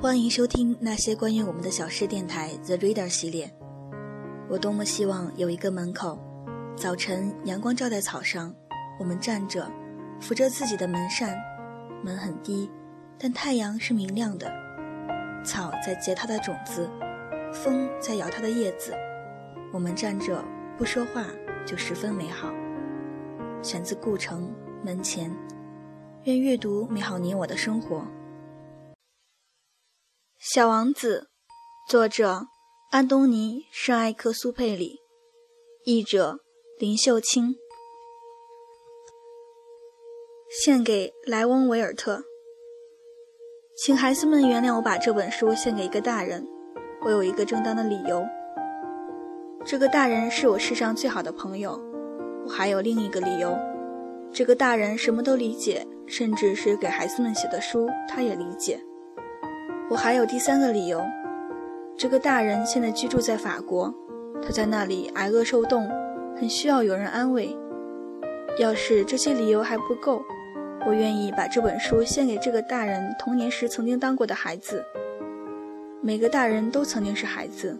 欢迎收听那些关于我们的小事电台 The Reader 系列。我多么希望有一个门口，早晨阳光照在草上，我们站着，扶着自己的门扇，门很低，但太阳是明亮的，草在结它的种子，风在摇它的叶子，我们站着不说话就十分美好。选自顾城门前，愿阅读美好你我的生活。小王子，作者安东尼·圣埃克苏佩里，译者林秀清，献给莱翁·维尔特。请孩子们原谅我把这本书献给一个大人，我有一个正当的理由。这个大人是我世上最好的朋友。我还有另一个理由，这个大人什么都理解，甚至是给孩子们写的书，他也理解。我还有第三个理由，这个大人现在居住在法国，他在那里挨饿受冻，很需要有人安慰。要是这些理由还不够，我愿意把这本书献给这个大人童年时曾经当过的孩子。每个大人都曾经是孩子，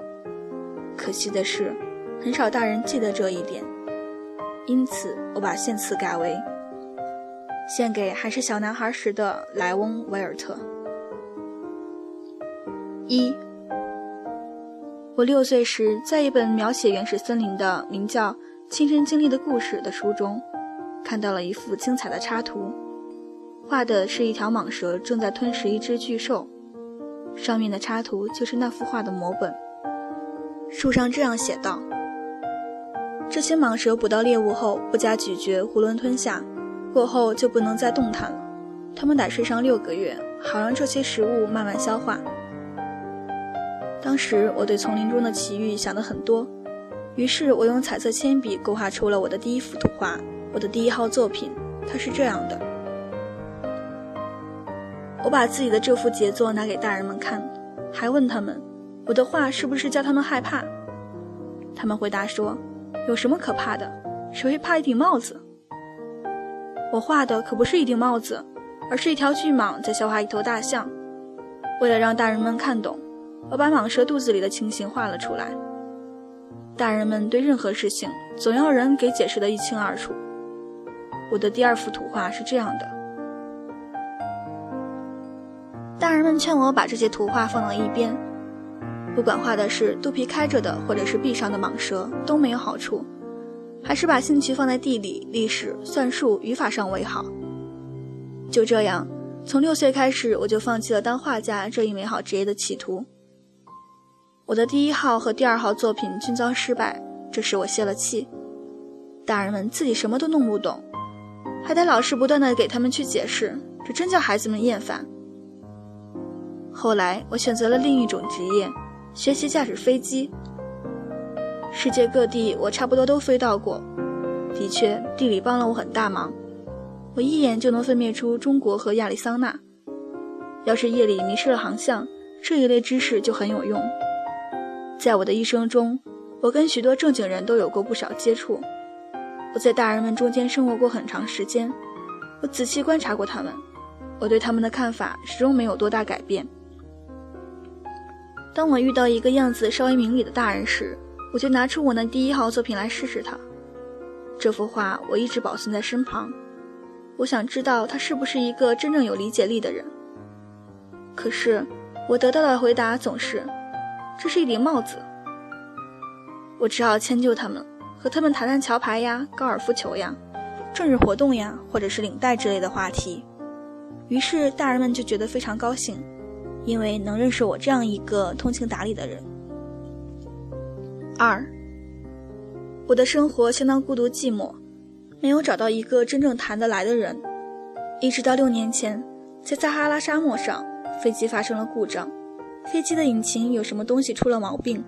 可惜的是，很少大人记得这一点。因此，我把献词改为：献给还是小男孩时的莱翁·维尔特。一，我六岁时，在一本描写原始森林的名叫《亲身经历的故事》的书中，看到了一幅精彩的插图，画的是一条蟒蛇正在吞食一只巨兽，上面的插图就是那幅画的摹本。书上这样写道。这些蟒蛇捕到猎物后，不加咀嚼，囫囵吞下，过后就不能再动弹了。它们得睡上六个月，好让这些食物慢慢消化。当时我对丛林中的奇遇想得很多，于是我用彩色铅笔勾画出了我的第一幅图画，我的第一号作品。它是这样的：我把自己的这幅杰作拿给大人们看，还问他们，我的画是不是叫他们害怕？他们回答说。有什么可怕的？谁会怕一顶帽子？我画的可不是一顶帽子，而是一条巨蟒在消化一头大象。为了让大人们看懂，我把蟒蛇肚子里的情形画了出来。大人们对任何事情总要人给解释的一清二楚。我的第二幅图画是这样的：大人们劝我把这些图画放到一边。不管画的是肚皮开着的，或者是壁上的蟒蛇，都没有好处，还是把兴趣放在地理、历史、算术、语法上为好。就这样，从六岁开始，我就放弃了当画家这一美好职业的企图。我的第一号和第二号作品均遭失败，这使我泄了气。大人们自己什么都弄不懂，还得老师不断的给他们去解释，这真叫孩子们厌烦。后来，我选择了另一种职业。学习驾驶飞机，世界各地我差不多都飞到过。的确，地理帮了我很大忙，我一眼就能分辨出中国和亚利桑那。要是夜里迷失了航向，这一类知识就很有用。在我的一生中，我跟许多正经人都有过不少接触。我在大人们中间生活过很长时间，我仔细观察过他们，我对他们的看法始终没有多大改变。当我遇到一个样子稍微明理的大人时，我就拿出我那第一号作品来试试他。这幅画我一直保存在身旁，我想知道他是不是一个真正有理解力的人。可是我得到的回答总是：“这是一顶帽子。”我只好迁就他们，和他们谈谈桥牌呀、高尔夫球呀、政治活动呀，或者是领带之类的话题。于是大人们就觉得非常高兴。因为能认识我这样一个通情达理的人。二，我的生活相当孤独寂寞，没有找到一个真正谈得来的人。一直到六年前，在撒哈拉沙漠上，飞机发生了故障，飞机的引擎有什么东西出了毛病。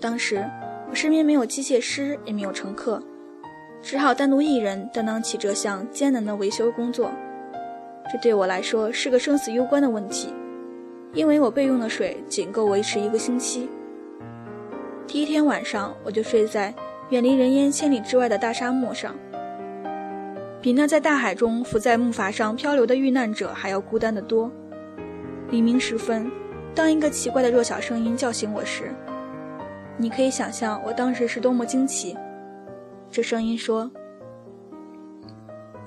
当时我身边没有机械师，也没有乘客，只好单独一人担当起这项艰难的维修工作。这对我来说是个生死攸关的问题。因为我备用的水仅够维持一个星期。第一天晚上，我就睡在远离人烟千里之外的大沙漠上，比那在大海中浮在木筏上漂流的遇难者还要孤单得多。黎明时分，当一个奇怪的弱小声音叫醒我时，你可以想象我当时是多么惊奇。这声音说：“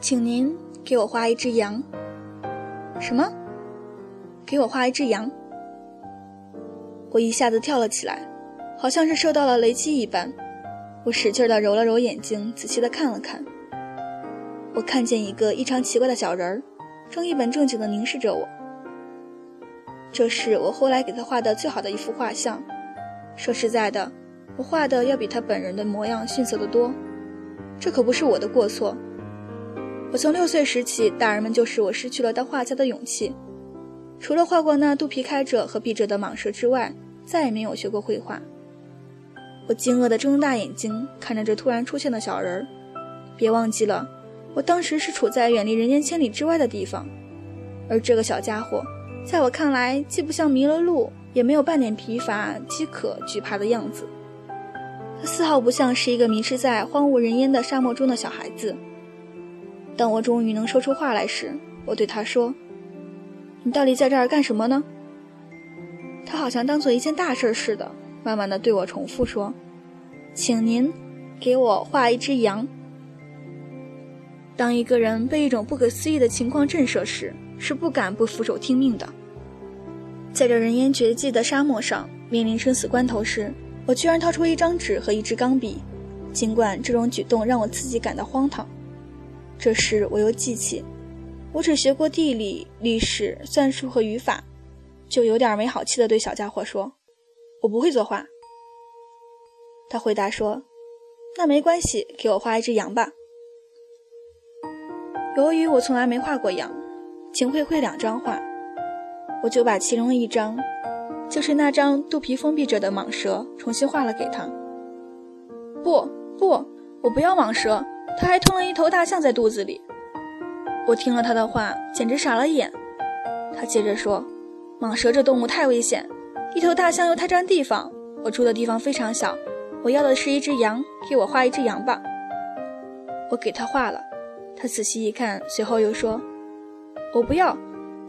请您给我画一只羊。”什么？给我画一只羊？我一下子跳了起来，好像是受到了雷击一般。我使劲地揉了揉眼睛，仔细地看了看。我看见一个异常奇怪的小人儿，正一本正经地凝视着我。这是我后来给他画的最好的一幅画像。说实在的，我画的要比他本人的模样逊色得多。这可不是我的过错。我从六岁时起，大人们就使我失去了当画家的勇气。除了画过那肚皮开着和闭着的蟒蛇之外，再也没有学过绘画。我惊愕地睁大眼睛看着这突然出现的小人儿。别忘记了，我当时是处在远离人间千里之外的地方，而这个小家伙，在我看来，既不像迷了路，也没有半点疲乏、饥渴、惧怕的样子。他丝毫不像是一个迷失在荒无人烟的沙漠中的小孩子。当我终于能说出话来时，我对他说：“你到底在这儿干什么呢？”他好像当做一件大事似的，慢慢的对我重复说：“请您给我画一只羊。”当一个人被一种不可思议的情况震慑时，是不敢不俯首听命的。在这人烟绝迹的沙漠上，面临生死关头时，我居然掏出一张纸和一支钢笔，尽管这种举动让我自己感到荒唐。这时我又记起，我只学过地理、历史、算术和语法，就有点没好气地对小家伙说：“我不会作画。”他回答说：“那没关系，给我画一只羊吧。”由于我从来没画过羊，秦慧会两张画，我就把其中一张，就是那张肚皮封闭着的蟒蛇，重新画了给他。不不，我不要蟒蛇。他还吞了一头大象在肚子里。我听了他的话，简直傻了眼。他接着说：“蟒蛇这动物太危险，一头大象又太占地方。我住的地方非常小，我要的是一只羊，给我画一只羊吧。”我给他画了。他仔细一看，随后又说：“我不要，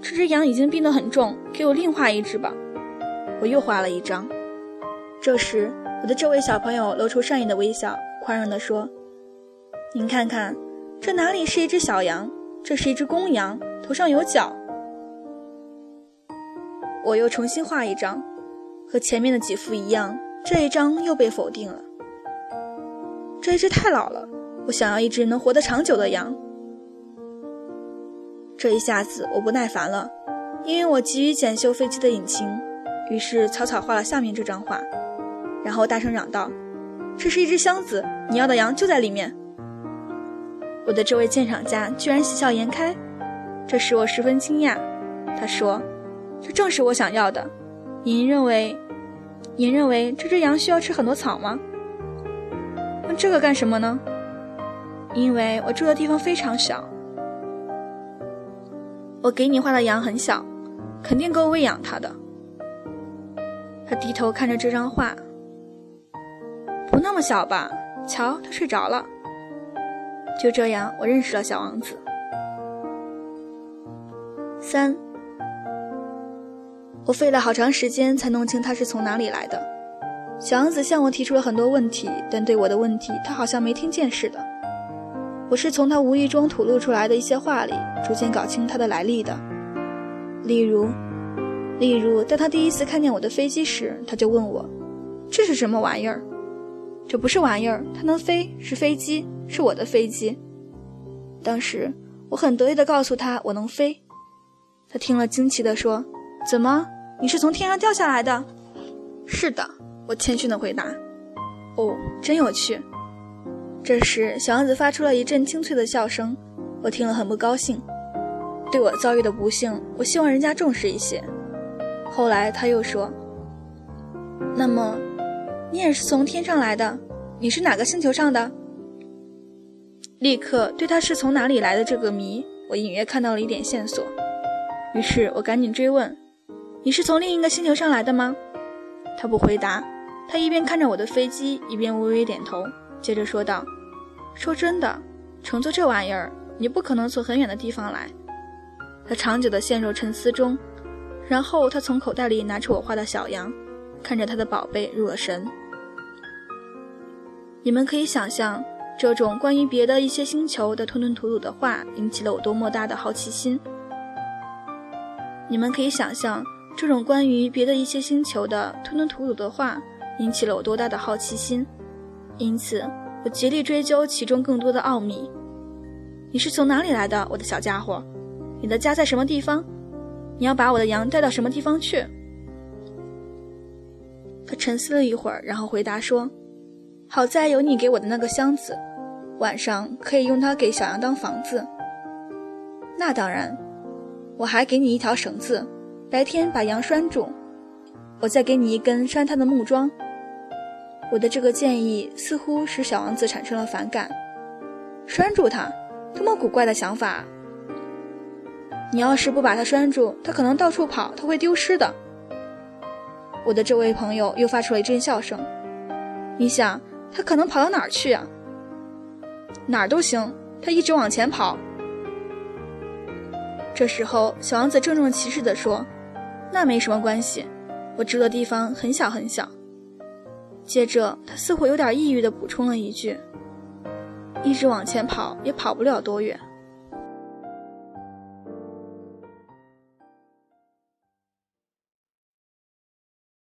这只羊已经病得很重，给我另画一只吧。”我又画了一张。这时，我的这位小朋友露出善意的微笑，宽容地说。您看看，这哪里是一只小羊？这是一只公羊，头上有角。我又重新画一张，和前面的几幅一样，这一张又被否定了。这一只太老了，我想要一只能活得长久的羊。这一下子我不耐烦了，因为我急于检修飞机的引擎，于是草草画了下面这张画，然后大声嚷道：“这是一只箱子，你要的羊就在里面。”我的这位鉴赏家居然喜笑颜开，这使我十分惊讶。他说：“这正是我想要的。您认为，您认为这只羊需要吃很多草吗？问这个干什么呢？因为我住的地方非常小。我给你画的羊很小，肯定够喂养它的。”他低头看着这张画，不那么小吧？瞧，他睡着了。就这样，我认识了小王子。三，我费了好长时间才弄清他是从哪里来的。小王子向我提出了很多问题，但对我的问题，他好像没听见似的。我是从他无意中吐露出来的一些话里，逐渐搞清他的来历的。例如，例如，当他第一次看见我的飞机时，他就问我：“这是什么玩意儿？”这不是玩意儿，它能飞，是飞机，是我的飞机。当时我很得意地告诉他我能飞，他听了惊奇地说：“怎么，你是从天上掉下来的？”“是的。”我谦逊地回答。“哦，真有趣。”这时小王子发出了一阵清脆的笑声，我听了很不高兴。对我遭遇的不幸，我希望人家重视一些。后来他又说：“那么。”你也是从天上来的，你是哪个星球上的？立刻对他是从哪里来的这个谜，我隐约看到了一点线索。于是我赶紧追问：“你是从另一个星球上来的吗？”他不回答，他一边看着我的飞机，一边微微点头，接着说道：“说真的，乘坐这玩意儿，你不可能从很远的地方来。”他长久地陷入沉思中，然后他从口袋里拿出我画的小羊，看着他的宝贝入了神。你们可以想象，这种关于别的一些星球的吞吞吐吐的话引起了我多么大的好奇心。你们可以想象，这种关于别的一些星球的吞吞吐吐的话引起了我多大的好奇心。因此，我竭力追究其中更多的奥秘。你是从哪里来的，我的小家伙？你的家在什么地方？你要把我的羊带到什么地方去？他沉思了一会儿，然后回答说：“好在有你给我的那个箱子，晚上可以用它给小羊当房子。那当然，我还给你一条绳子，白天把羊拴住，我再给你一根拴它的木桩。”我的这个建议似乎使小王子产生了反感。拴住它，多么古怪的想法！你要是不把它拴住，它可能到处跑，它会丢失的。我的这位朋友又发出了一阵笑声。你想，它可能跑到哪儿去啊？哪儿都行，它一直往前跑。这时候，小王子郑重其事地说：“那没什么关系，我住的地方很小很小。”接着，他似乎有点抑郁地补充了一句：“一直往前跑，也跑不了多远。”